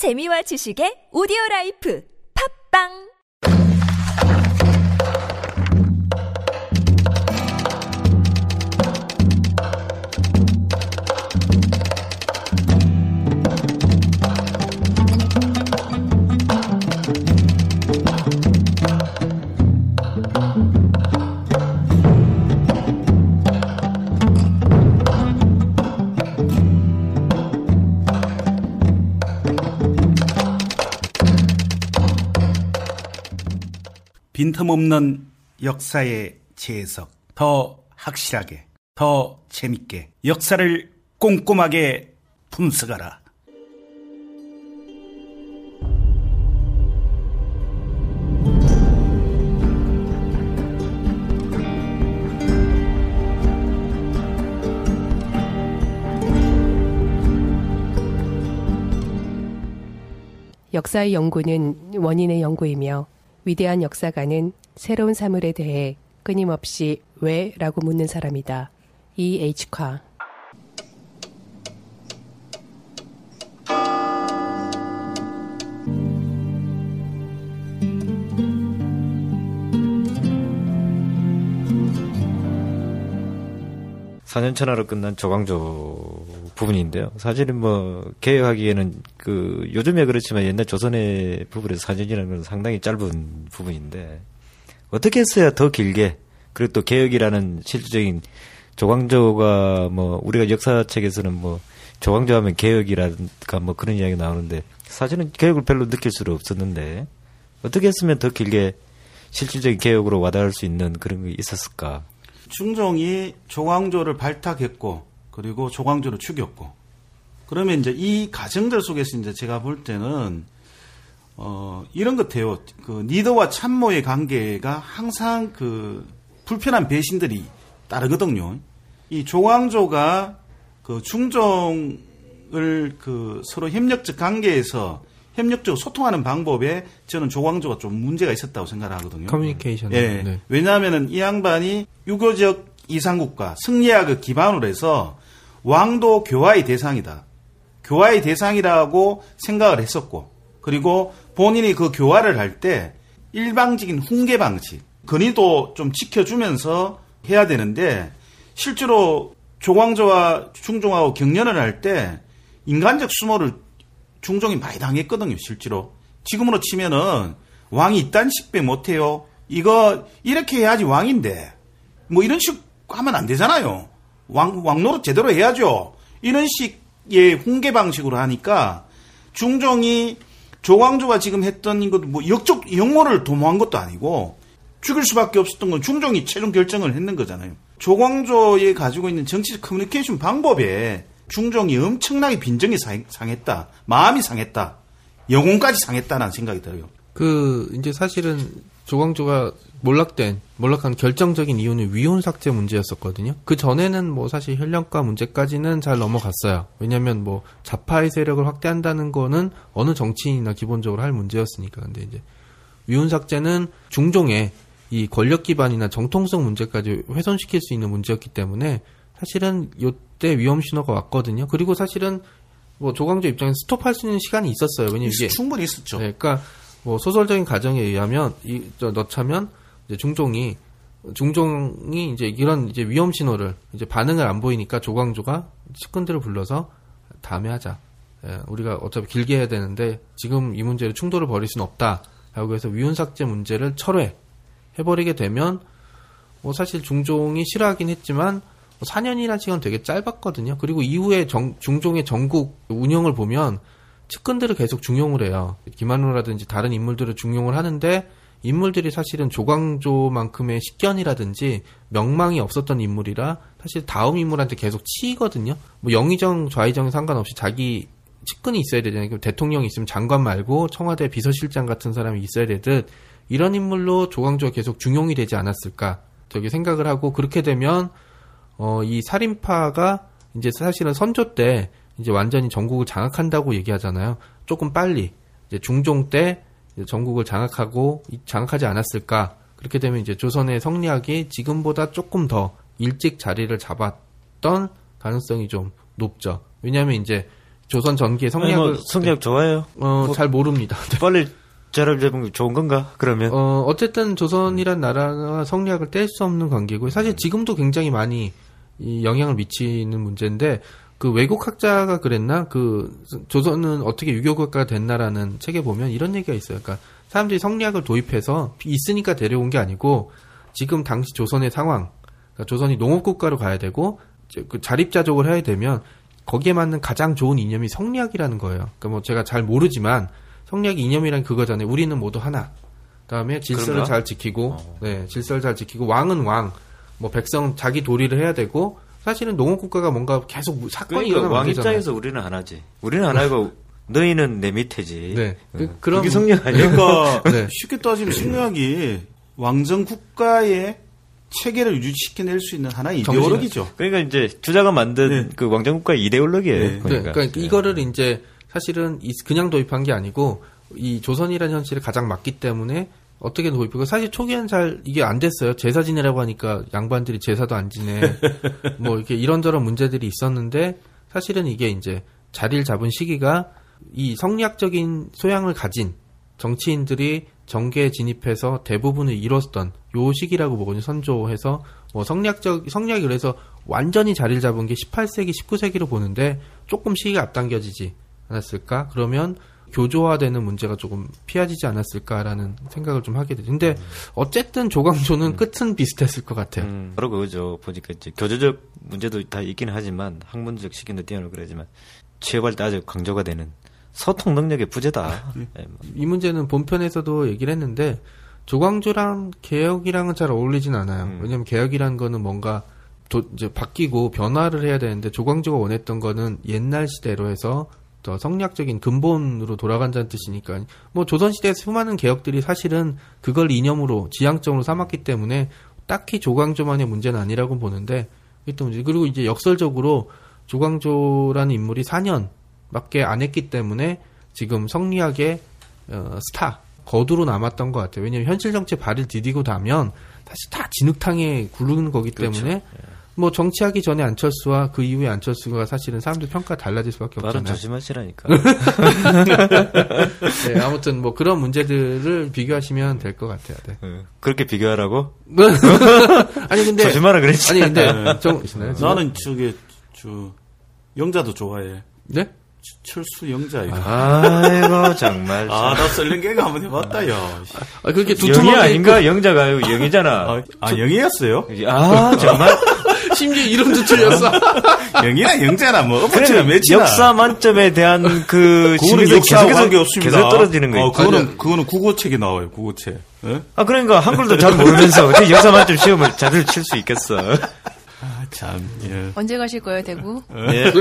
재미와 지식의 오디오 라이프. 팝빵 빈틈없는 역사의 재해석 더 확실하게 더 재밌게 역사를 꼼꼼하게 분석하라. 역사의 연구는 원인의 연구이며 위대한 역사가는 새로운 사물에 대해 끊임없이 왜? 라고 묻는 사람이다. E. H. 카. 사년천하로 끝난 조광조 부분인데요. 사실은 뭐 개혁하기에는 그 요즘에 그렇지만 옛날 조선의 부분에서 사년이라는 건 상당히 짧은 부분인데 어떻게 했어야 더 길게 그리고 또 개혁이라는 실질적인 조광조가 뭐 우리가 역사책에서는 뭐 조광조 하면 개혁이라든가 뭐 그런 이야기 나오는데 사실은 개혁을 별로 느낄 수가 없었는데 어떻게 했으면 더 길게 실질적인 개혁으로 와닿을 수 있는 그런 게 있었을까? 중종이 조광조를 발탁했고 그리고 조광조를 죽였고 그러면 이제 이 과정들 속에서 이제 제가 볼 때는 어 이런 것 같아요. 그 리더와 참모의 관계가 항상 그 불편한 배신들이 따르거든요. 이 조광조가 그 중종을 그 서로 협력적 관계에서 협력적으로 소통하는 방법에 저는 조광조가 좀 문제가 있었다고 생각하거든요. 커뮤니케이션. 예. 네. 왜냐하면은 이 양반이 유교적 이상국가 승리학을 기반으로 해서 왕도 교화의 대상이다. 교화의 대상이라고 생각을 했었고 그리고 본인이 그 교화를 할 때 일방적인 훈계 방식, 건의도 좀 지켜주면서 해야 되는데 실제로 조광조와 중종하고 경연을 할 때 인간적 수모를 중종이 많이 당했거든요, 실제로. 지금으로 치면은 왕이 이딴 식배 못해요. 이거 이렇게 해야지 왕인데 뭐 이런 식 하면 안 되잖아요. 왕 왕노릇 제대로 해야죠. 이런 식의 훈계 방식으로 하니까 중종이 조광조가 지금 했던 것도 뭐 역적 영모를 도모한 것도 아니고 죽일 수밖에 없었던 건 중종이 최종 결정을 했는 거잖아요. 조광조에 가지고 있는 정치적 커뮤니케이션 방법에 중종이 엄청나게 빈정이 상- 상했다. 마음이 상했다. 영혼까지 상했다는 생각이 들어요. 그 이제 사실은 조광조가 몰락된 몰락한 결정적인 이유는 위혼 삭제 문제였었거든요. 그 전에는 뭐 사실 혈령과 문제까지는 잘 넘어갔어요. 왜냐하면 뭐 자파의 세력을 확대한다는 거는 어느 정치인이나 기본적으로 할 문제였으니까. 근데 이제 위혼 삭제는 중종의 이 권력 기반이나 정통성 문제까지 훼손시킬 수 있는 문제였기 때문에 사실은 요때 위험 신호가 왔거든요. 그리고 사실은 뭐 조광조 입장에서 스톱할 수 있는 시간이 있었어요. 왜냐면 이게 충분히 있었죠. 네, 그러니까 뭐 소설적인 가정에 의하면 이 저, 넣자면 이제 중종이 중종이 이제 이런 이제 위험 신호를 이제 반응을 안 보이니까 조광조가 측근들을 불러서 다음에 하자. 예, 우리가 어차피 길게 해야 되는데 지금 이 문제를 충돌을 벌일 수는 없다 라고 해서 위훈 삭제 문제를 철회 해버리게 되면 뭐 사실 중종이 싫어하긴 했지만 4년이라는 시간 되게 짧았거든요. 그리고 이후에 정- 중종의 전국 운영을 보면 측근들을 계속 중용을 해요. 김한우라든지 다른 인물들을 중용을 하는데 인물들이 사실은 조광조만큼의 식견이라든지 명망이 없었던 인물이라 사실 다음 인물한테 계속 치이거든요. 뭐 영의정, 좌의정 상관없이 자기 측근이 있어야 되잖아요. 대통령이 있으면 장관 말고 청와대 비서실장 같은 사람이 있어야 되듯 이런 인물로 조광조가 계속 중용이 되지 않았을까 저기 생각을 하고 그렇게 되면 어, 이 살인파가 이제 사실은 선조 때 이제 완전히 전국을 장악한다고 얘기하잖아요. 조금 빨리 이제 중종 때 이제 전국을 장악하고 이- 장악하지 않았을까? 그렇게 되면 이제 조선의 성리학이 지금보다 조금 더 일찍 자리를 잡았던 가능성이 좀 높죠. 왜냐하면 이제 조선 전기의 성리학을 뭐 성리학 좋아해요. 어, 잘 모릅니다. 빨리 자를 잡은 게 좋은 건가? 그러면 어, 어쨌든 조선이란 나라와 성리학을 뗄 수 없는 관계고 사실 지금도 굉장히 많이 이 영향을 미치는 문제인데 그 외국 학자가 그랬나 그 조선은 어떻게 유교 국가가 됐나라는 책에 보면 이런 얘기가 있어요. 그러니까 사람들이 성리학을 도입해서 있으니까 데려온 게 아니고 지금 당시 조선의 상황, 그러니까 조선이 농업 국가로 가야 되고 그 자립자족을 해야 되면 거기에 맞는 가장 좋은 이념이 성리학이라는 거예요. 그러니까 뭐 제가 잘 모르지만 성리학 이념이란 그거잖아요. 우리는 모두 하나. 그다음에 질서를 그런가? 잘 지키고, 네, 질서를 잘 지키고 왕은 왕, 뭐 백성 자기 도리를 해야 되고 사실은 농업 국가가 뭔가 계속 사건이 그러니까 일어나면 왕 안. 입장에서 우리는 하나지. 우리는 하나고 너희는 내 밑에지. 네. 그- 어. 그런 그게 성리학 아니야? 그러니까 네. 쉽게 따지면 승리학이 왕정 국가의 체계를 유지시켜낼 수 있는 하나의 이데올로기죠. 그러니까 이제 주자가 만든 네. 그 왕정 국가의 이데올로기예요. 네. 네, 그러니까. 그러니까 이거를 이제 사실은 이- 그냥 도입한 게 아니고 이 조선이라는 현실에 가장 맞기 때문에 어떻게 도입하고 사실 초기엔 잘 이게 안 됐어요. 제사 지내라고 하니까 양반들이 제사도 안 지내. 뭐 이렇게 이런저런 문제들이 있었는데 사실은 이게 이제 자리를 잡은 시기가 이 성리학적인 소양을 가진 정치인들이 정계에 진입해서 대부분을 이뤘던 요 시기라고 보거든요. 선조해서 뭐 성리학적 성리학이 그래서 완전히 자리를 잡은 게 18세기, 19세기로 보는데 조금 시기가 앞당겨지지 않았을까? 그러면 교조화되는 문제가 조금 피해지지 않았을까라는 생각을 좀 하게 되죠. 근데 어쨌든 조광조는 끝은 비슷했을 것 같아요. 음, 바로 그거죠. 보니까 이제 교조적 문제도 다 있긴 하지만 학문적 시기도 뛰어나고 그러지만 취업할 때 아주 강조가 되는 소통 능력의 부재다. 예, 뭐. 이 문제는 본편에서도 얘기를 했는데 조광조랑 개혁이랑은 잘 어울리진 않아요. 음. 왜냐면 개혁이란 거는 뭔가 도- 이제 바뀌고 변화를 해야 되는데 조광조가 원했던 거는 옛날 시대로 해서 더 성리학적인 근본으로 돌아간다는 뜻이니까. 뭐 조선 시대에 수많은 개혁들이 사실은 그걸 이념으로 지향점으로 삼았기 때문에 딱히 조광조만의 문제는 아니라고 보는데 또 문제. 그리고 이제 역설적으로 조광조라는 인물이 4년밖에 안 했기 때문에 지금 성리학의 어, 스타 거두로 남았던 것 같아요. 왜냐하면 현실 정치에 발을 디디고 나면 다시 다 진흙탕에 굴르는 거기 때문에 뭐 정치하기 전에 안철수와 그 이후에 안철수가 사실은 사람들 평가 달라질 수밖에 없잖아요. 조심하시라니까. 네, 아무튼 뭐 그런 문제들을 비교하시면 될 것 같아요. 네. 어, 그렇게 비교하라고? 아니 근데 조심하라 그랬지. 아니 근데 정 네, 나는 저게 저 영자도 좋아해. 네? 철수 영자 이거. 아이고 정말. 아, 나 썰린 개그 한번 해봤다, 야. 아 그렇게 영이 두툼하게 아닌가? 영자가 영이잖아. 아, 아 영이었어요? 아 정말. 심지어 이름도 틀렸어. 영이나 영자나 뭐, 엎어치나 매치나. 역사 만점에 대한 그 그거는 계속해서 관계 없습니다. 계속 떨어지는 거 어. 그거는, 그거는 국어책에 나와요, 국어책. 예? 아 그러니까 한글도 잘 모르면서 어떻게 역사 만점 시험을 자리를 칠수 있겠어. 아, 참, 예. 언제 가실 거예요, 대구? 예.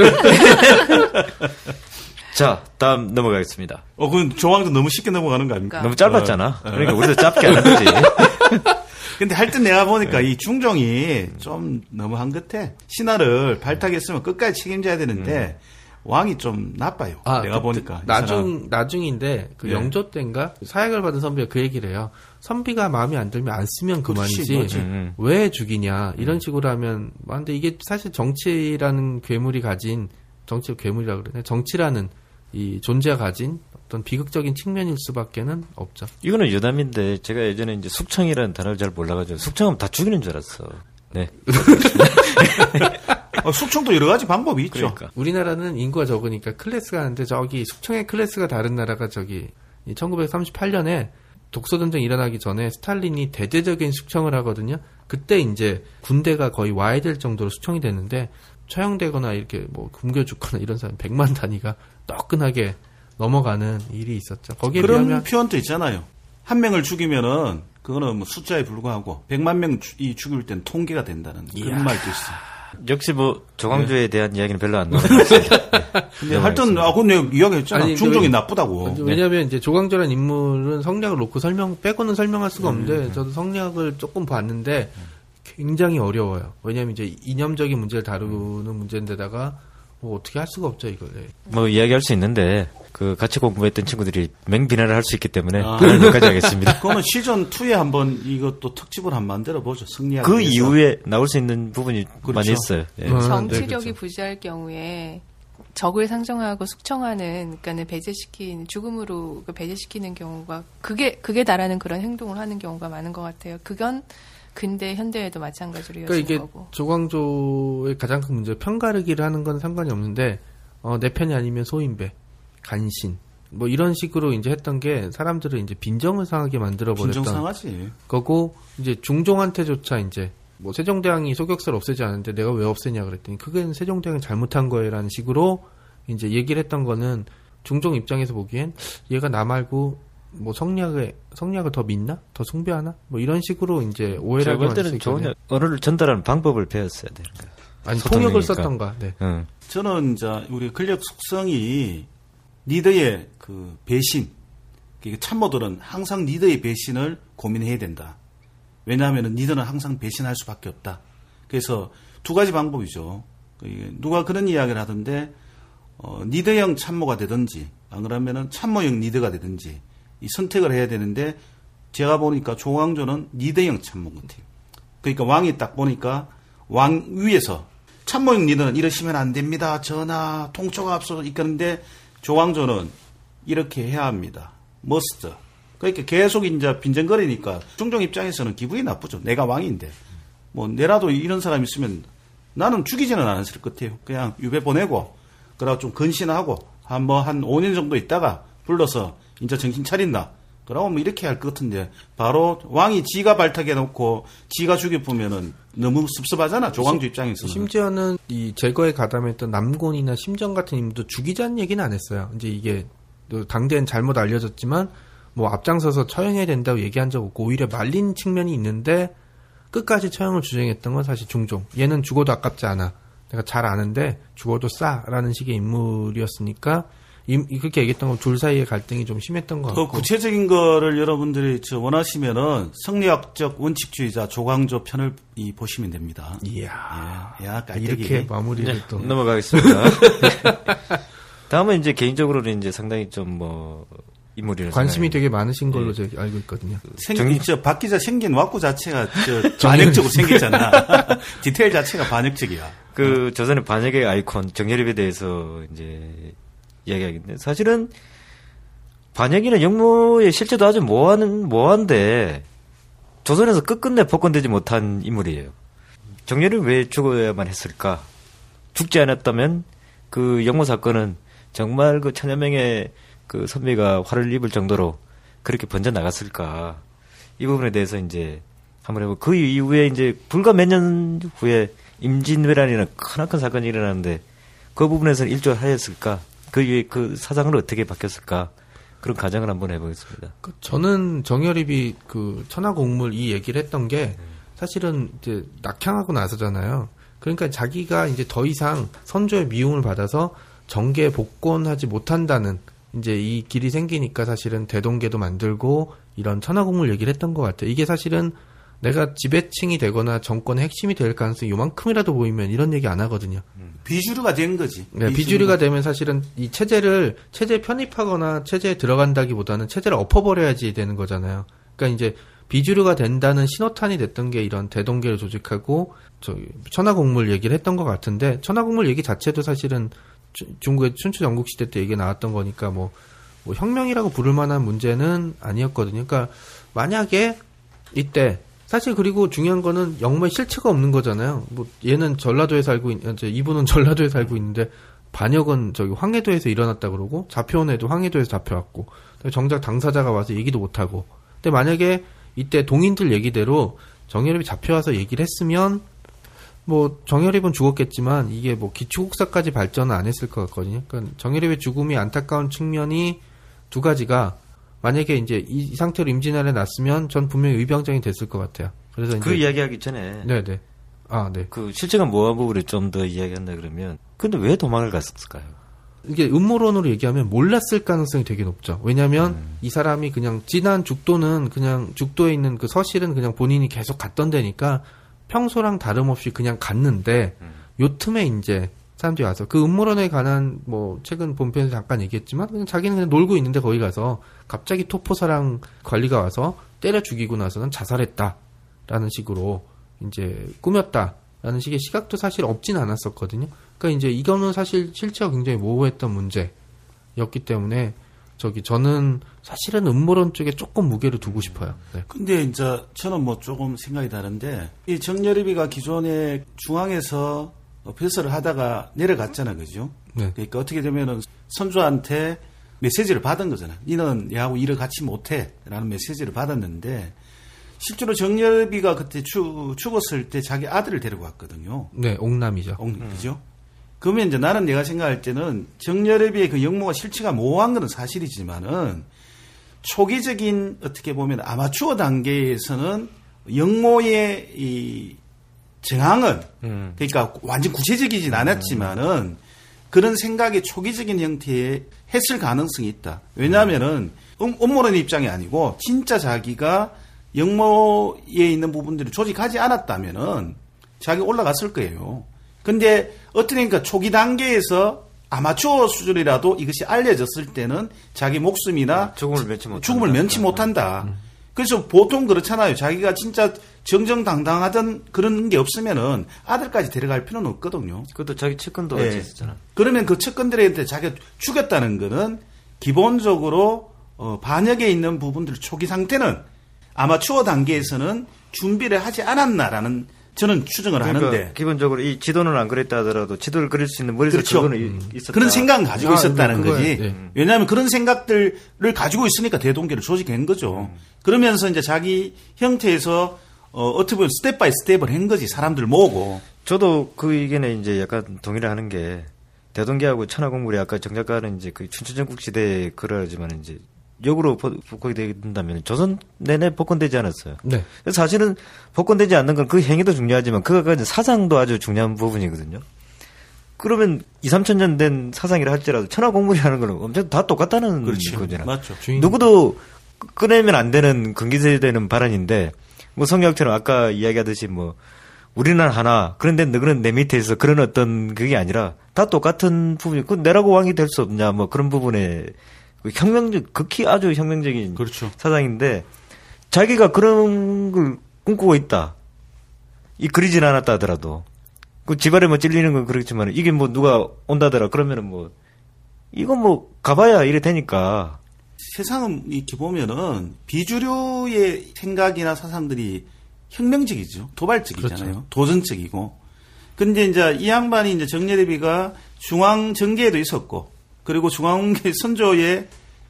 자 다음 넘어가겠습니다. 어, 그건 조항도 너무 쉽게 넘어가는 거 아닙니까? 너무 짧았잖아. 그러니까 우리도 짧게 하는 거지. 근데 할때 내가 보니까 네. 이 중종이 좀 너무 한 끝에 신하를 발탁했으면 끝까지 책임져야 되는데 왕이 좀 나빠요. 내가 그- 보니까. 이 사람. 나중 나중인데 그 네. 영조 때인가 사약을 받은 선비가 그 얘기를 해요. 선비가 마음에 안 들면 안 쓰면 그만이지. 그렇지. 음. 왜 죽이냐 이런 식으로 하면 아, 근데 이게 사실 정치라는 괴물이 가진 정치 괴물이라 그러네. 정치라는 이 존재가 가진 어떤 비극적인 측면일 수밖에는 없죠. 이거는 유담인데 제가 예전에 이제 숙청이라는 단어를 잘 몰라가지고 숙청하면 다 죽이는 줄 알았어. 네. 어, 숙청도 여러 가지 방법이 있죠. 그러니까. 우리나라는 인구가 적으니까 클래스가 하는데 저기 숙청의 클래스가 다른 나라가 저기 1938년에 독소전쟁 일어나기 전에 스탈린이 대대적인 숙청을 하거든요. 그때 이제 군대가 거의 와야 될 정도로 숙청이 됐는데 처형되거나 이렇게 뭐 굶겨 죽거나 이런 사람 100만 단위가 떠끈하게 넘어가는 일이 있었죠. 거기에 그런 비하면 표현도 있잖아요. 한 명을 죽이면은 그거는 뭐 숫자에 불과하고 100만 명이 죽일 땐 통계가 된다는 그런 말도 있어. 역시 뭐 조광조에 대한 이야기는 별로 안 나왔어요. 근데 하여튼 아 그건 내가 이야기했잖아. 아니, 중종이 왜- 나쁘다고. 왜냐하면 이제 조광조라는 인물은 성략을 놓고 설명 빼고는 설명할 수가 없는데 음. 저도 성략을 조금 봤는데 굉장히 어려워요. 왜냐하면 이제 이념적인 문제를 다루는 문제인데다가 뭐 어떻게 할 수가 없죠 이걸. 네. 뭐 이야기할 수 있는데 그 같이 공부했던 친구들이 맹비난을 할 수 있기 때문에 아. 비난 여기까지 하겠습니다. 그거는 시즌 2에 한번 이것도 특집을 한번 만들어 보죠. 승리하기 그 위해서. 이후에 나올 수 있는 부분이 그렇죠. 많이 있어요. 예. 어. 네, 정치력이 그렇죠. 부재할 경우에 적을 상정하고 숙청하는 그러니까는 배제시킨 죽음으로 그 배제시키는 경우가 그게 그게 다라는 그런 행동을 하는 경우가 많은 것 같아요. 그건 근대 현대에도 마찬가지로 그러니까 이게 거고. 조광조의 가장 큰 문제 편가르기를 하는 건 상관이 없는데 어, 내 편이 아니면 소인배, 간신 뭐 이런 식으로 이제 했던 게 사람들을 이제 빈정을 상하게 만들어 버렸던 빈정 상하지. 거고 이제 중종한테조차 이제 뭐 세종대왕이 소격사를 없애지 않았는데 내가 왜 없애냐 그랬더니 그게 세종대왕이 잘못한 거예라는 식으로 이제 얘기를 했던 거는 중종 입장에서 보기엔 얘가 나 말고 뭐 성리학을 성리학을 더 믿나 더 숭배하나 뭐 이런 식으로 이제 오해를 제가 하게 볼 만들 좋은. 언어를 전달하는 방법을 배웠어야 되는 거예요. 아니. 통역을 썼던가 네. 응. 저는 이제 우리 권력 속성이 리더의 그 배신, 그 참모들은 항상 리더의 배신을 고민해야 된다. 왜냐하면 리더는 항상 배신할 수밖에 없다. 그래서 두 가지 방법이죠. 그 누가 그런 이야기를 하던데 어, 리더형 참모가 되든지 안 그러면은 참모형 리더가 되든지 이 선택을 해야 되는데 제가 보니까 조광조는 리더형 참모 같아요. 그러니까 왕이 딱 보니까 왕 위에서 참모형 리더는 이러시면 안 됩니다. 전하, 통초가 앞서 이끄는데 조광조는 이렇게 해야 합니다. must. 그러니까 계속 이제 빈정거리니까 중종 입장에서는 기분이 나쁘죠. 내가 왕인데. 뭐 내라도 이런 사람 있으면 나는 죽이지는 않았을 것 같아요. 그냥 유배 보내고 그러고 좀 근신하고 한뭐한 5년 정도 있다가 불러서 이제 정신 차린다. 그러고 뭐 이렇게 할 것 같은데 바로 왕이 지가 발탁해 놓고 지가 죽여 보면은 너무 섭섭하잖아 조광조 입장에서는. 심지어는 이 제거에 가담했던 남곤이나 심정 같은 인물도 죽이자는 얘기는 안 했어요. 이제 이게 또 당대엔 잘못 알려졌지만 뭐 앞장서서 처형해야 된다고 얘기한 적 없고 오히려 말린 측면이 있는데 끝까지 처형을 주장했던 건 사실 중종. 얘는 죽어도 아깝지 않아. 내가 잘 아는데 죽어도 싸라는 식의 인물이었으니까 이- 그렇게 얘기했던 건 둘 사이의 갈등이 좀 심했던 것더 같고. 구체적인 거를 여러분들이 저 원하시면은 성리학적 원칙주의자 조광조 편을 이 보시면 됩니다. 이야. 예, 야. 이렇게 마무리를 또. 넘어가겠습니다. 다음은 이제 개인적으로는 이제 상당히 좀뭐 인물이라서 관심이 되게 많으신 걸로 제가 알고 있거든요. 생긴 정리- 저 박 기자 생긴 왁구 자체가 저 반역적으로 생겼잖아. 디테일 자체가 반역적이야. 그 조선의 반역의 아이콘 정예립에 대해서 이제 이야기하겠는데 사실은 반역이는 영모의 실제도 아주 모하는 모한데 조선에서 끝끝내 복권되지 못한 인물이에요. 정예립이 왜 죽어야만 했을까? 죽지 않았다면 그 영모 사건은 정말 그 천여 명의 그 선비가 화를 입을 정도로 그렇게 번져 나갔을까? 이 부분에 대해서 이제 한번 해보고 그 이후에 이제 불과 몇 년 후에 임진왜란이라는 크나큰 사건이 일어났는데 그 부분에서는 일조하였을까? 그 이후에 그 사상은 어떻게 바뀌었을까? 그런 가정을 한번 해보겠습니다. 그 저는 정열입이 그 천하공물 이 얘기를 했던 게 사실은 이제 낙향하고 나서잖아요. 그러니까 자기가 이제 더 이상 선조의 미움을 받아서 정계에 복권하지 못한다는 이제 이 길이 생기니까 사실은 대동계도 만들고 이런 천하공물 얘기를 했던 것 같아요. 이게 사실은 내가 지배층이 되거나 정권의 핵심이 될 가능성이 요만큼이라도 보이면 이런 얘기 안 하거든요. 비주류가 된 거지. 네, 비주류가 되면 사실은 이 체제를 체제에 편입하거나 체제에 들어간다기보다는 체제를 엎어버려야지 되는 거잖아요. 그러니까 이제 비주류가 된다는 신호탄이 됐던 게 이런 대동계를 조직하고 저 천하공물 얘기를 했던 것 같은데 천하공물 얘기 자체도 사실은 주- 중국의 춘추 전국 시대 때 얘기 나왔던 거니까 뭐, 뭐 혁명이라고 부를 만한 문제는 아니었거든요. 그러니까 만약에 이때 사실 그리고 중요한 거는 영모에 실체가 없는 거잖아요. 뭐 얘는 전라도에 살고 있, 이제 이분은 전라도에 살고 있는데 반역은 저기 황해도에서 일어났다 그러고 잡혀온 애도 황해도에서 잡혀왔고 정작 당사자가 와서 얘기도 못 하고. 근데 만약에 이때 동인들 얘기대로 정열입이 잡혀와서 얘기를 했으면 뭐 정열입은 죽었겠지만 이게 뭐 기초국사까지 발전은 안 했을 것 같거든요. 그러니까 정열입의 죽음이 안타까운 측면이 두 가지가 만약에 이제 이, 이 상태로 임진왜란에 났으면 전 분명히 의병장이 됐을 것 같아요. 그래서 이제 그 이야기하기 전에 네네 아 네. 그 실제가 뭐한 부분을 좀 더 이야기한다 그러면 근데 왜 도망을 갔을까요? 이게 음모론으로 얘기하면 몰랐을 가능성이 되게 높죠. 왜냐하면 이 사람이 그냥 진한 죽도는 그냥 죽도에 있는 그 서실은 그냥 본인이 계속 갔던 데니까 평소랑 다름없이 그냥 갔는데 요 틈에 이제 사람들이 와서 그 음모론에 관한 뭐 최근 본편에서 잠깐 얘기했지만 그냥 자기는 그냥 놀고 있는데 거기 가서 갑자기 토포사랑 관리가 와서 때려 죽이고 나서는 자살했다라는 식으로 이제 꾸몄다라는 식의 시각도 사실 없진 않았었거든요. 그러니까 이제 이거는 사실 실체가 굉장히 모호했던 문제였기 때문에 저기 저는 사실은 음모론 쪽에 조금 무게를 두고 싶어요. 네. 근데 이제 저는 뭐 조금 생각이 다른데 이 정여립이가 기존에 중앙에서 배설을 하다가 내려갔잖아, 그죠? 네. 그러니까 어떻게 되면은 선조한테 메시지를 받은 거잖아. 니는 얘하고 일을 같이 못해. 라는 메시지를 받았는데, 실제로 정여비가 그때 죽, 죽었을 때 자기 아들을 데리고 왔거든요. 네, 옥남이죠. 옥- 그죠? 그러면 이제 나는 내가 생각할 때는 정여렵의 그 영모가 실체가 모호한 것은 사실이지만은 초기적인 어떻게 보면 아마추어 단계에서는 영모의 이 정황은 음. 그러니까 완전 구체적이진 않았지만은 그런 생각이 초기적인 형태의 했을 가능성이 있다. 왜냐하면은 음, 음모론의 입장이 아니고 진짜 자기가 영모에 있는 부분들을 조직하지 않았다면은 자기 올라갔을 거예요. 근데 어떠니까 초기 단계에서 아마추어 수준이라도 이것이 알려졌을 때는 자기 목숨이나 죽음을 면치 못한다. 죽음을 면치 못한다. 그래서 보통 그렇잖아요. 자기가 진짜 정정당당하던 그런 게 없으면은 아들까지 데려갈 필요는 없거든요. 그것도 자기 측근도 예. 같이 있었잖아. 그러면 그 측근들한테 자기가 죽였다는 거는 기본적으로 어, 반역에 있는 부분들 초기 상태는 아마추어 단계에서는 준비를 하지 않았나라는 저는 추정을 그러니까 하는데 기본적으로 이 지도는 안 그랬다 하더라도 지도를 그릴 수 있는 머릿속 그렇죠. 이- 있었다. 그런 생각은 가지고 아, 있었다는 네, 그거야. 거지. 네. 왜냐하면 그런 생각들을 가지고 있으니까 대동계를 조직한 거죠. 그러면서 이제 자기 형태에서 어, 어떻게 보면 step by step을 한 거지. 사람들 모으고. 저도 그 의견에 이제 약간 동의를 하는 게 대동계하고 천하공물이 아까 정 작가는 이제 그 춘추전국 시대에 그러지만 이제 역으로 보- 복권이 된다면 조선 내내 복권되지 않았어요. 네. 그래서 사실은 복권되지 않는 건 그 행위도 중요하지만 그거가 이제 사상도 아주 중요한 부분이거든요. 그러면 2, 3천 년 된 사상이라 할지라도 천하 공물이라는 건 엄청 다 똑같다는 그렇지. 거잖아. 맞죠. 주인- 누구도 끄- 꺼내면 안 되는 근기세되는 발언인데 뭐 성경처럼 아까 이야기하듯이 뭐 우리는 하나 그런데 너는 내 밑에 있어 그런 어떤 그게 아니라 다 똑같은 부분이 그 내라고 왕이 될 수 없냐 뭐 그런 부분에 그 혁명적 극히 아주 혁명적인 그렇죠. 사상인데 자기가 그런 걸 꿈꾸고 있다 이 그리진 않았다 하더라도 그 집안에 뭐 찔리는 건 그렇지만 이게 뭐 누가 온다더라 그러면은 뭐 이건 뭐 가봐야 이래 되니까 세상은 이렇게 보면은 비주류의 생각이나 사상들이 혁명적이죠. 도발적이잖아요. 그렇죠. 도전적이고. 근데 이제 이 양반이 이제 정예대비가 중앙 정계에도 있었고, 그리고 중앙계 선조의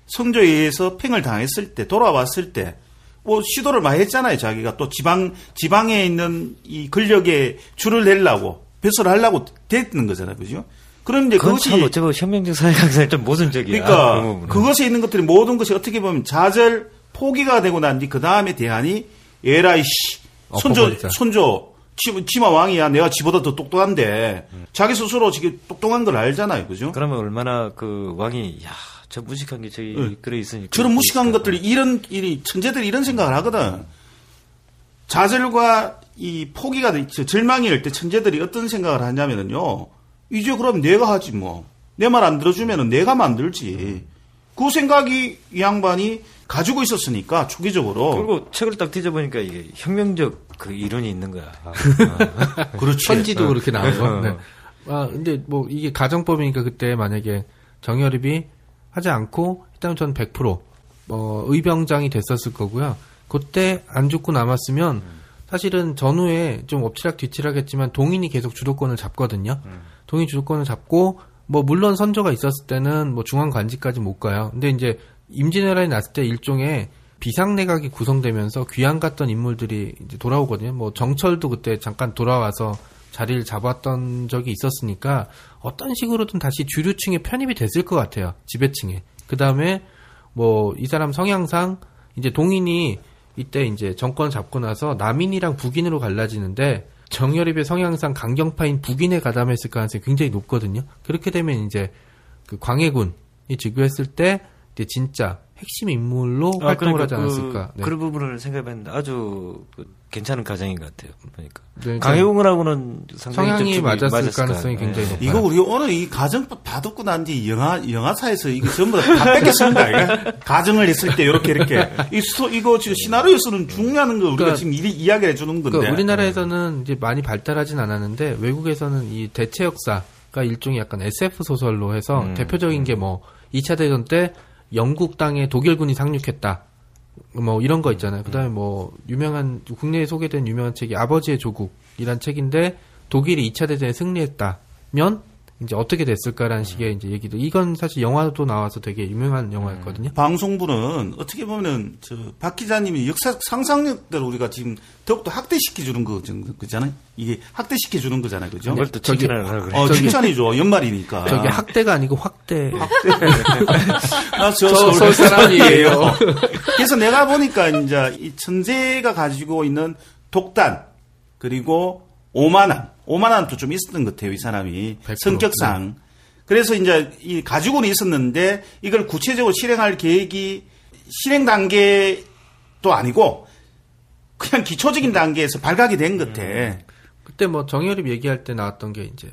선조에 의해서 팽을 당했을 때, 돌아왔을 때, 뭐 시도를 많이 했잖아요. 자기가 또 지방 지방에 있는 이 권력에 줄을 내려고 배설을 하려고 됐는 거잖아요. 그죠? 그런데 그건 그것이 참 어쩌면 혁명적 사회학상이 좀 모순적이야. 그러니까 그런 부분은. 그것에 있는 것들이 모든 것이 어떻게 보면 좌절 포기가 되고 난 뒤 그 다음에 대안이 에라이 씨 손조 엎어버리자. 손조 치, 치마 왕이야 내가 지보다 더 똑똑한데 자기 스스로 지금 똑똑한 걸 알잖아요 그죠? 그러면 얼마나 그 왕이 야 저 무식한 게 저기 응. 그래 있으니까 저런 무식한 것들이 이런 이 천재들이 이런 생각을 하거든. 좌절과 이 포기가 돼, 저 절망일 때 천재들이 어떤 생각을 하냐면은요. 이제 그럼 내가 하지 뭐. 내 말 안 들어주면은 내가 만들지. 그 생각이 이 양반이 가지고 있었으니까 초기적으로. 그리고 책을 딱 뒤져보니까 이게 혁명적 그 이론이 있는 거야. 그렇지. 편지도 어. 그렇게 나오고. 어. 네. 아, 근데 뭐 이게 가정법이니까 그때 만약에 정여립이 하지 않고 일단 전 100% 어, 의병장이 됐었을 거고요. 그때 안 죽고 남았으면 사실은 전후에 좀 엎치락 뒤치락했지만 동인이 계속 주도권을 잡거든요. 동인 주도권을 잡고 뭐 물론 선조가 있었을 때는 뭐 중앙 관직까지 못 가요. 근데 이제 임진왜란이 났을 때 일종의 비상내각이 구성되면서 귀양 갔던 인물들이 이제 돌아오거든요. 뭐 정철도 그때 잠깐 돌아와서 자리를 잡았던 적이 있었으니까 어떤 식으로든 다시 주류층에 편입이 됐을 것 같아요. 지배층에. 그 다음에 뭐 이 사람 성향상 이제 동인이 이때 이제 정권 잡고 나서 남인이랑 북인으로 갈라지는데 정여립의 성향상 강경파인 북인에 가담했을 가능성이 굉장히 높거든요. 그렇게 되면 이제 그 광해군이 즉위했을 때 이제 진짜 핵심 인물로 아, 활동을 그러니까 하지 않았을까. 그, 그런 부분을 생각해봤는데 아주 그 괜찮은 가정인 것 같아요. 보니까 네, 강혜웅하고는 상당히 성향이 좀 맞았을 맞았을 가능성이. 굉장히 예. 높아요. 이거 우리 오늘 이 가정법 다 듣고 난 뒤 영화 영화사에서 이거 전부 다, 다 뺏겼습니다. 이거 가정을 했을 때 이렇게 이렇게 이 소, 이거 지금 시나리오 쓰는 중요한 거 우리가 그러니까- 지금 이, 이야기를 해주는 건데. 그러니까 우리나라에서는 이제 많이 발달하진 않았는데 외국에서는 이 대체 역사 일종의 약간 SF 소설로 해서 음. 대표적인 게뭐 2차 대전 때 영국 땅에 독일군이 상륙했다. 뭐 이런 거 있잖아요. 그다음에 뭐 유명한 국내에 소개된 유명한 책이 아버지의 조국이란 책인데 독일이 2차 대전에 승리했다면 이제 어떻게 됐을까라는 식의 이제 얘기도 이건 사실 영화도 나와서 되게 유명한 영화였거든요. 방송부는 어떻게 보면은 저박 기자님이 역사 상상력대로 우리가 지금 더욱더 학대시켜 주는 거 그잖아요. 이게 학대시켜 주는 거잖아요, 그죠? 그걸 또 저기- 칭찬하려고 그래. 어, 저기- 칭찬이죠. 연말이니까. 저게 학대가 아니고 확대. 나저 저 서울 서울 사람이에요. 그래서 내가 보니까 이제 이 천재가 가지고 있는 독단 그리고 오만함, 오만함도 좀 있었던 것 같아요. 이 사람이 100%. 성격상. 그래서 이제 이 가지고는 있었는데 이걸 구체적으로 실행할 계획이 실행 단계도 아니고 그냥 기초적인 단계에서 발각이 된 것 같아. 그때 뭐 정여립 얘기할 때 나왔던 게 이제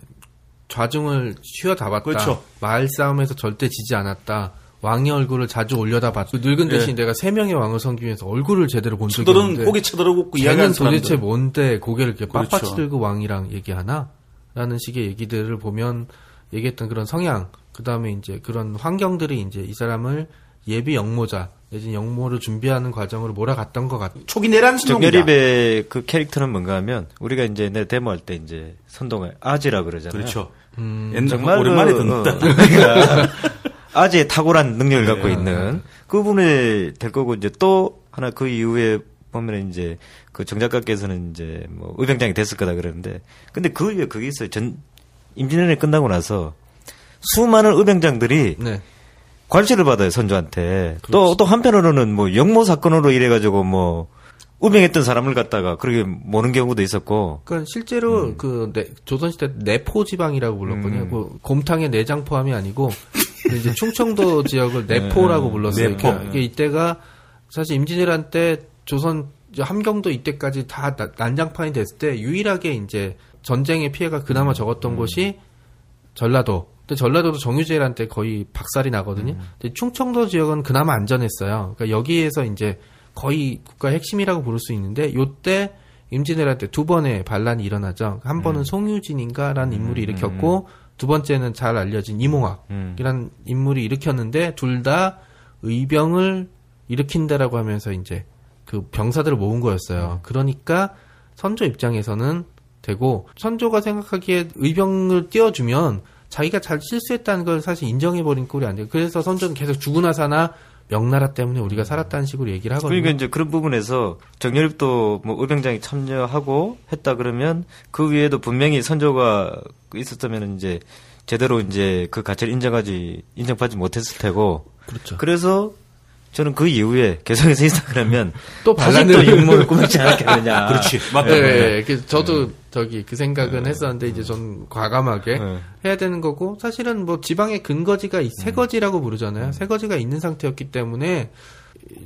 좌중을 휘어잡았다. 그렇죠. 마을 싸움에서 절대 지지 않았다. 왕의 얼굴을 자주 올려다 봤다. 그 늙은 대신 내가 세 명의 왕을 섬기면서 얼굴을 제대로 본 적이 없는데 고개 쳐들어붙고 쟤는 이야기하는 도대체. 뭔데 고개를 이렇게 그렇죠. 빳빳이 들고 왕이랑 얘기하나? 라는 식의 얘기들을 보면 얘기했던 그런 성향, 그 다음에 이제 그런 환경들이 이제 이 사람을 예비 영모자, 내지는 영모를 준비하는 과정으로 몰아갔던 것 같아요. 초기 내란. 정열입의 그 캐릭터는 뭔가 하면 우리가 이제 옛날에 데모할 때 이제 선동을 아지라 그러잖아요. 그렇죠. 음, 옛날 정말 오랜만에 그, 듣는다. 어, 그러니까 아재의 탁월한 능력을 갖고 네. 있는 그분이 될 거고 이제 또 하나 그 이후에 보면 이제 그 정작가께서는 이제 뭐 의병장이 됐을 거다 그러는데 근데 그 이후에 그게 있어요. 전 임진왜란이 끝나고 나서 수많은 의병장들이 네. 관시를 받아요 선조한테. 또 또 한편으로는 뭐 영모 사건으로 이래 가지고 뭐 우병했던 사람을 갖다가 그렇게 모는 경우도 있었고. 그러니까 실제로 그 내- 조선시대 내포 지방이라고 불렀거든요. 음. 그 곰탕의 내장 포함이 아니고 그 이제 충청도 지역을 내포라고 불렀어요. 내포. 그러니까 이게 이때가 사실 임진왜란 때 조선 함경도 이때까지 다 나- 난장판이 됐을 때 유일하게 이제 전쟁의 피해가 그나마 적었던 곳이 전라도. 근데 전라도도 정유재란 때 거의 박살이 나거든요. 근데 충청도 지역은 그나마 안전했어요. 그러니까 여기에서 이제 거의 국가 핵심이라고 부를 수 있는데 요때 임진왜란 때 두 번의 반란이 일어나죠. 한 번은 송유진인가라는 인물이 일으켰고 두 번째는 잘 알려진 이몽학이라는 인물이 일으켰는데 둘 다 의병을 일으킨다라고 하면서 이제 그 병사들을 모은 거였어요. 그러니까 선조 입장에서는 되고 선조가 생각하기에 의병을 띄워주면 자기가 잘 실수했다는 걸 사실 인정해버린 꼴이 안 돼요. 그래서 선조는 계속 죽으나 사나 명나라 때문에 우리가 살았다는 식으로 얘기를 하거든요. 그러니까 이제 그런 부분에서 정열입도 뭐 의병장이 참여하고 했다 그러면 그 위에도 분명히 선조가 있었다면 이제 제대로 이제 그 가치를 인정하지 인정받지 못했을 테고 그렇죠. 그래서 저는 그 이후에 개성에서 있다 그러면 또또 육모를 꾸미지 않았겠느냐. 그렇지. 맞다. 네, 네. 저도 저기 그 생각은 했었는데 이제 전 과감하게 네. 해야 되는 거고 사실은 뭐 지방에 근거지가 이- 새거지라고 부르잖아요. 새거지가 있는 상태였기 때문에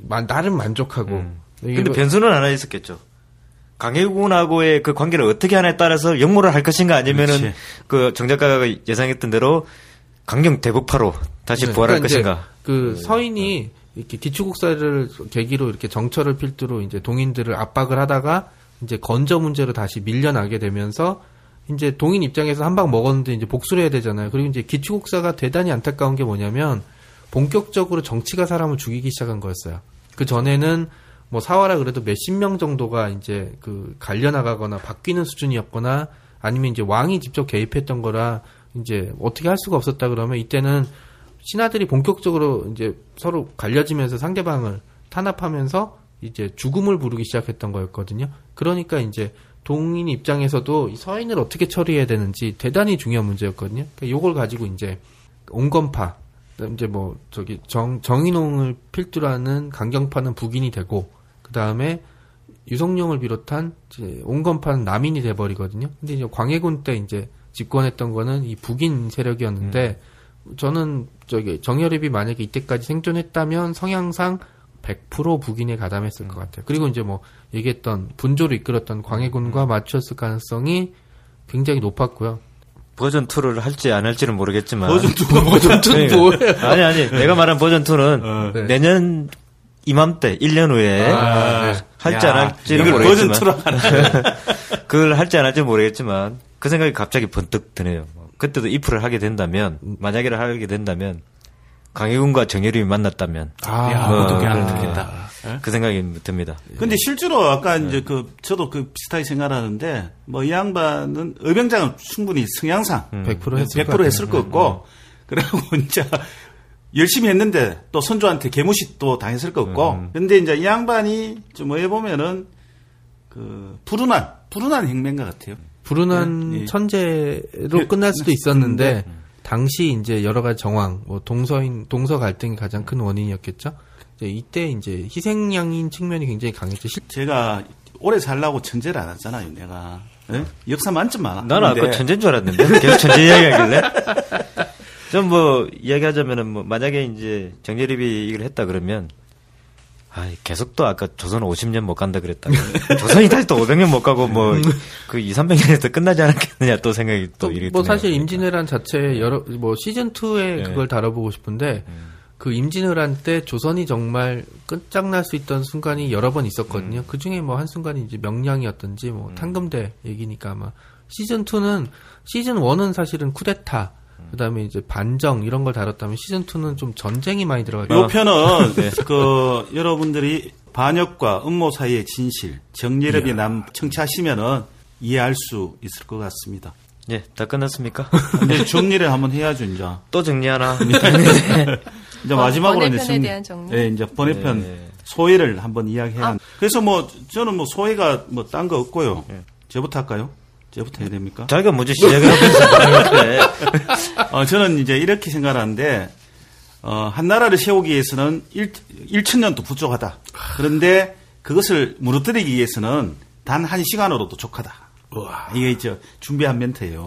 마- 나름 만족하고 이게 근데 뭐- 변수는 하나 있었겠죠. 강해군하고의 그 관계를 어떻게 하냐에 따라서 역모를 할 것인가 아니면은 그렇지. 그 정작가가 예상했던 대로 강경 대북파로 다시 네, 부활할 그러니까 것인가. 그 서인이 이렇게 기초국사를 계기로 이렇게 정철을 필두로 이제 동인들을 압박을 하다가 이제 건저 문제로 다시 밀려나게 되면서 이제 동인 입장에서 한 방 먹었는데 이제 복수를 해야 되잖아요. 그리고 이제 기초국사가 대단히 안타까운 게 뭐냐면 본격적으로 정치가 사람을 죽이기 시작한 거였어요. 그 전에는 뭐 사화라 그래도 몇십 명 정도가 이제 그 갈려나가거나 바뀌는 수준이었거나 아니면 이제 왕이 직접 개입했던 거라 이제 어떻게 할 수가 없었다 그러면 이때는 신하들이 본격적으로 이제 서로 갈려지면서 상대방을 탄압하면서 이제 죽음을 부르기 시작했던 거였거든요. 그러니까 이제 동인 입장에서도 이 서인을 어떻게 처리해야 되는지 대단히 중요한 문제였거든요. 그러니까 요걸 가지고 이제 온건파 이제 뭐 저기 정 정인홍을 필두로 하는 강경파는 북인이 되고 그 다음에 유성룡을 비롯한 이제 온건파는 남인이 돼버리거든요. 근데 이제 광해군 때 이제 집권했던 거는 이 북인 세력이었는데 저는 저기 정여립이 만약에 이때까지 생존했다면 성향상 100% 북인에 가담했을 것 같아요. 그리고 이제 뭐 얘기했던 분조를 이끌었던 광해군과 맞췄을 가능성이 굉장히 높았고요. 버전 2를 할지 안 할지는 모르겠지만 버전 투가 버전 투는 그러니까. 뭐예요? 아니 아니 내가 말한 버전 2는 어. 네. 내년 이맘때 1년 후에 아, 할지 야, 안 할지는 모르겠지만 2로 하네. 그걸 할지 안 할지 모르겠지만 그 생각이 갑자기 번뜩 드네요. 뭐 그때도 if를 하게 된다면 만약에를 하게 된다면 강혜군과 정혜림이 만났다면 아, 야, 뭐, 어떻게 그런- 알았겠다. 그 생각이 듭니다. 근데 실제로 아까 이제 그 저도 그 비슷하게 생각하는데 뭐 이 양반은 의병장은 충분히 성향상 100% 했을 100% 했을 것 같고 그리고 이제 열심히 했는데 또 선조한테 개무시 또 당했을 것 같고 근데 이제 이 양반이 좀 어에 보면은 그 불운한 불운한 행맨가 같아요. 불운한 예, 예. 천재로 예, 끝날 수도 있었는데 음. 당시 이제 여러 가지 정황, 뭐 동서인 동서 갈등이 가장 큰 원인이었겠죠. 이제 이때 이제 희생양인 측면이 굉장히 강했죠. 실- 제가 오래 살라고 천재를 안 하잖아요, 내가. 예? 역사 만점 많아. 나는 아까 천재인 줄 알았는데 계속 천재 이야기하길래. 좀 뭐 이야기하자면은 뭐 만약에 이제 정예립이 이걸 했다 그러면 아 계속 또 아까 조선 50년 못 간다 그랬다고 조선이 다시 또 500년 못 가고 뭐 그 2, 300년에서 끝나지 않았겠느냐 또 생각이 또, 또 이렇게 뭐. 사실 임진왜란 자체 여러 뭐 시즌 2에 예. 그걸 다뤄보고 싶은데 음. 그 임진왜란 때 조선이 정말 끝장날 수 있던 순간이 여러 번 음. 있었거든요. 그 중에 뭐 한 순간이 이제 명량이었든지 뭐 탄금대 얘기니까 아마 시즌 2는 시즌 1은 사실은 쿠데타 그다음에 이제 반정 이런 걸 다뤘다면 시즌 2는 좀 전쟁이 많이 들어가요. 요 편은 그 여러분들이 반역과 음모 사이의 진실, 정예럽이 남 청취하시면은 이해할 수 있을 것 같습니다. 예, 다 끝났습니까? 이제 정리를 한번 해야죠, 이제. 또 정리하나? 이제 마지막으로 이제 번외편에 정리. 대한 정리. 예, 이제 번외편 네. 소회를 한번 이야기해야. 그래서 뭐 저는 뭐 소회가 뭐 딴 거 없고요. 제부터 할까요? 제부터 해야 됩니까? 자기가 먼저 해. 어, 저는 이제 이렇게 생각하는데, 어, 한 나라를 세우기 위해서는 1, 1천년도 부족하다. 그런데 그것을 무너뜨리기 위해서는 단 한 시간으로 도 족하다. 이게 이제 준비한 멘트예요.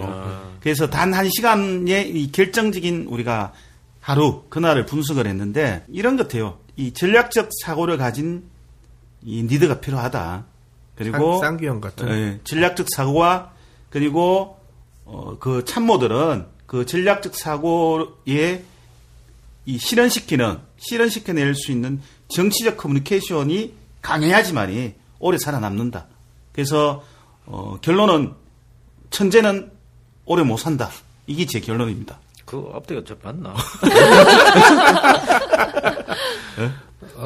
그래서 단 한 시간의 이 결정적인 우리가 하루, 그날을 분석을 했는데, 이런 것 같아요. 이 전략적 사고를 가진 이 니드가 필요하다. 그리고 쌍- 쌍규형 같은. 예, 전략적 사고와 그리고 어, 그 참모들은 그 전략적 사고에 이 실현시키는 실현시켜낼 수 있는 정치적 커뮤니케이션이 강해야지만이 오래 살아남는다. 그래서 어, 결론은 천재는 오래 못 산다. 이게 제 결론입니다. 그 앞뒤가 좀 맞나?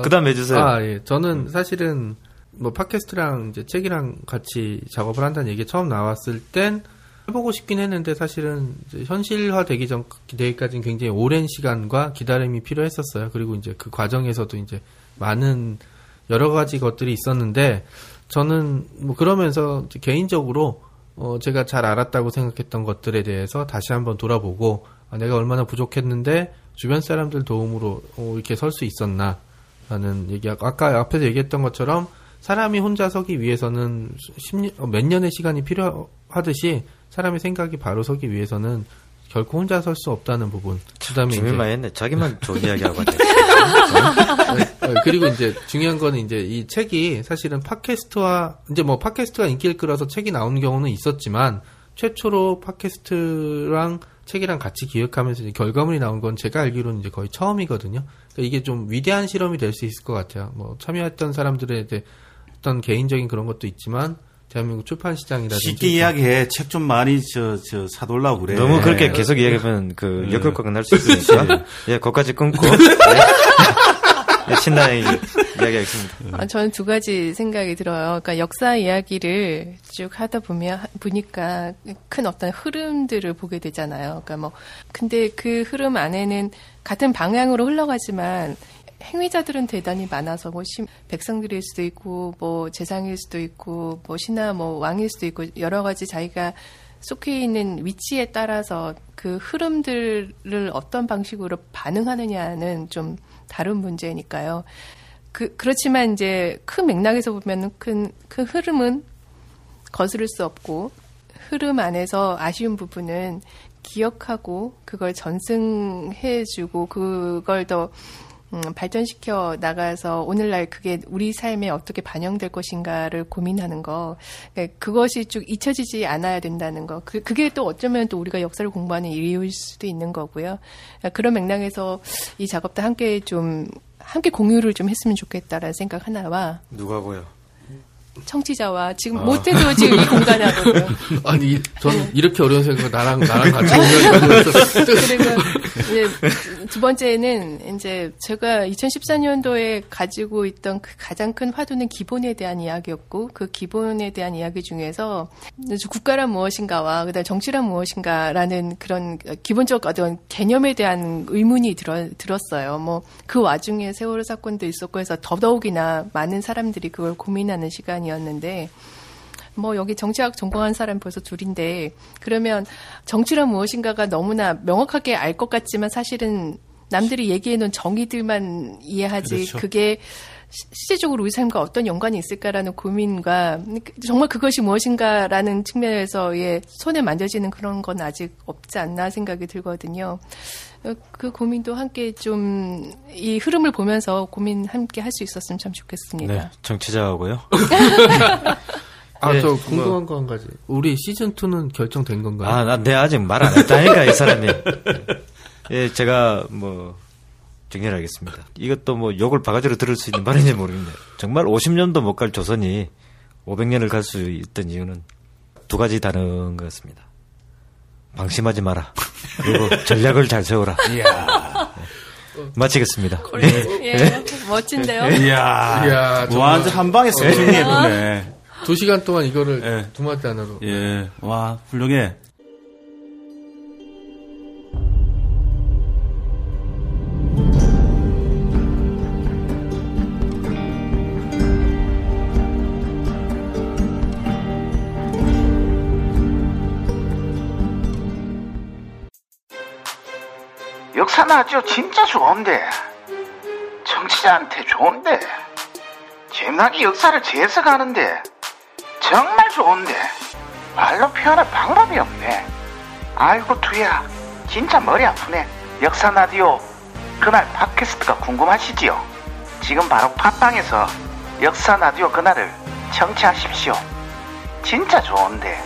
그 다음 해주세요. 아, 예. 저는 사실은 뭐 팟캐스트랑 이제 책이랑 같이 작업을 한다는 얘기 처음 나왔을 땐 해보고 싶긴 했는데 사실은 현실화 되기 전, 되기까지는 굉장히 오랜 시간과 기다림이 필요했었어요. 그리고 이제 그 과정에서도 이제 많은 여러 가지 것들이 있었는데 저는 뭐 그러면서 개인적으로 어 제가 잘 알았다고 생각했던 것들에 대해서 다시 한번 돌아보고 아, 내가 얼마나 부족했는데 주변 사람들 도움으로 어, 이렇게 설 수 있었나 라는 얘기 아까 앞에서 얘기했던 것처럼 사람이 혼자 서기 위해서는 어, 몇 년의 시간이 필요하듯이 사람의 생각이 바로 서기 위해서는 결코 혼자 설 수 없다는 부분. 그다음에 주민만 했네. 자기만 좋은 이야기하고 왔네. 어, 그리고 이제 중요한 거는 이제 이 책이 사실은 팟캐스트와 이제 뭐 팟캐스트가 인기를 끌어서 책이 나오는 경우는 있었지만 최초로 팟캐스트랑 책이랑 같이 기획하면서 이제 결과물이 나온 건 제가 알기로는 이제 거의 처음이거든요. 그러니까 이게 좀 위대한 실험이 될 수 있을 것 같아요. 뭐 참여했던 사람들의 이제 어떤 개인적인 그런 것도 있지만 대한민국 출판 시장이라든지 쉽게 이야기해. 책 좀 많이 저, 저 사돌라고 그래. 너무 그렇게 예. 계속 이야기하면 그 역효과가 날 수 있으니까. 예, 거기까지 끊고. 예. 예, 신나게 이야기하겠습니다. 아, 저는 두 가지 생각이 들어요. 그러니까 역사 이야기를 쭉 하다 보면 보니까 큰 어떤 흐름들을 보게 되잖아요. 그러니까 뭐 근데 그 흐름 안에는 같은 방향으로 흘러가지만 행위자들은 대단히 많아서 뭐 심- 백성들일 수도 있고 뭐 재상일 수도 있고 뭐 신하 뭐 왕일 수도 있고 여러 가지 자기가 속해 있는 위치에 따라서 그 흐름들을 어떤 방식으로 반응하느냐는 좀 다른 문제니까요. 그, 그렇지만 이제 큰 맥락에서 보면은 큰, 큰 흐름은 거스를 수 없고 흐름 안에서 아쉬운 부분은 기억하고 그걸 전승해주고 그걸 더 음, 발전시켜 나가서 오늘날 그게 우리 삶에 어떻게 반영될 것인가를 고민하는 거, 그러니까 그것이 쭉 잊혀지지 않아야 된다는 거. 그, 그게 또 어쩌면 또 우리가 역사를 공부하는 이유일 수도 있는 거고요. 그러니까 그런 맥락에서 이 작업도 함께 좀 함께 공유를 좀 했으면 좋겠다라는 생각 하나와 누가고요? 청취자와 지금 못해도 지금 이 공간에 하거든요. 아니 이- 저는 이렇게 어려운 생각 나랑 나랑 같이 오면 그리고 이제 두 번째는 이제 제가 2014년도에 가지고 있던 그 가장 큰 화두는 기본에 대한 이야기였고 그 기본에 대한 이야기 중에서 국가란 무엇인가와 그다음 정치란 무엇인가라는 그런 기본적 어떤 개념에 대한 의문이 들어, 들었어요. 뭐 그 와중에 세월호 사건도 있었고 해서 더더욱이나 많은 사람들이 그걸 고민하는 시간이 었는데 뭐 여기 정치학 전공한 사람 벌써 둘인데 그러면 정치란 무엇인가가 너무나 명확하게 알 것 같지만 사실은 남들이 얘기해 놓은 정의들만 이해하지 그렇죠. 그게 실제적으로 우리 삶과 어떤 연관이 있을까라는 고민과 정말 그것이 무엇인가라는 측면에서의 손에 만져지는 그런 건 아직 없지 않나 생각이 들거든요. 어, 그 고민도 함께 좀 이 흐름을 보면서 고민 함께 할 수 있었으면 참 좋겠습니다. 네, 정치자하고요. 아 네, 저 뭐- 궁금한 거 한 가지. 우리 시즌 2는 결정된 건가요? 아, 나, 내 아직 말 안 했다니까, 이 사람이. 예, 제가 뭐, 정리하겠습니다. 이것도 뭐, 욕을 바가지로 들을 수 있는 말인지 모르겠네요. 정말 50년도 못 갈 조선이 500년을 갈 수 있던 이유는 두 가지 다른 것 같습니다. 방심하지 마라. 그리고 전략을 잘 세워라. 이야. 마치겠습니다. 예, 멋진데요. 이야. 이야. 완전 한 방에 정리해보네. 두 시간 동안 이거를 예. 두 마디 단어로. 예. 와, 훌륭해. 아주 진짜 좋은데. 정치자한테 좋은데. 재미나게 역사를 재해석하는데. 정말 좋은데. 말로 표현할 방법이 없네. 아이고 두야. 진짜 머리 아프네. 역사 라디오. 그날 팟캐스트가 궁금하시지요? 지금 바로 팟빵에서 역사 라디오 그날을 청취하십시오. 진짜 좋은데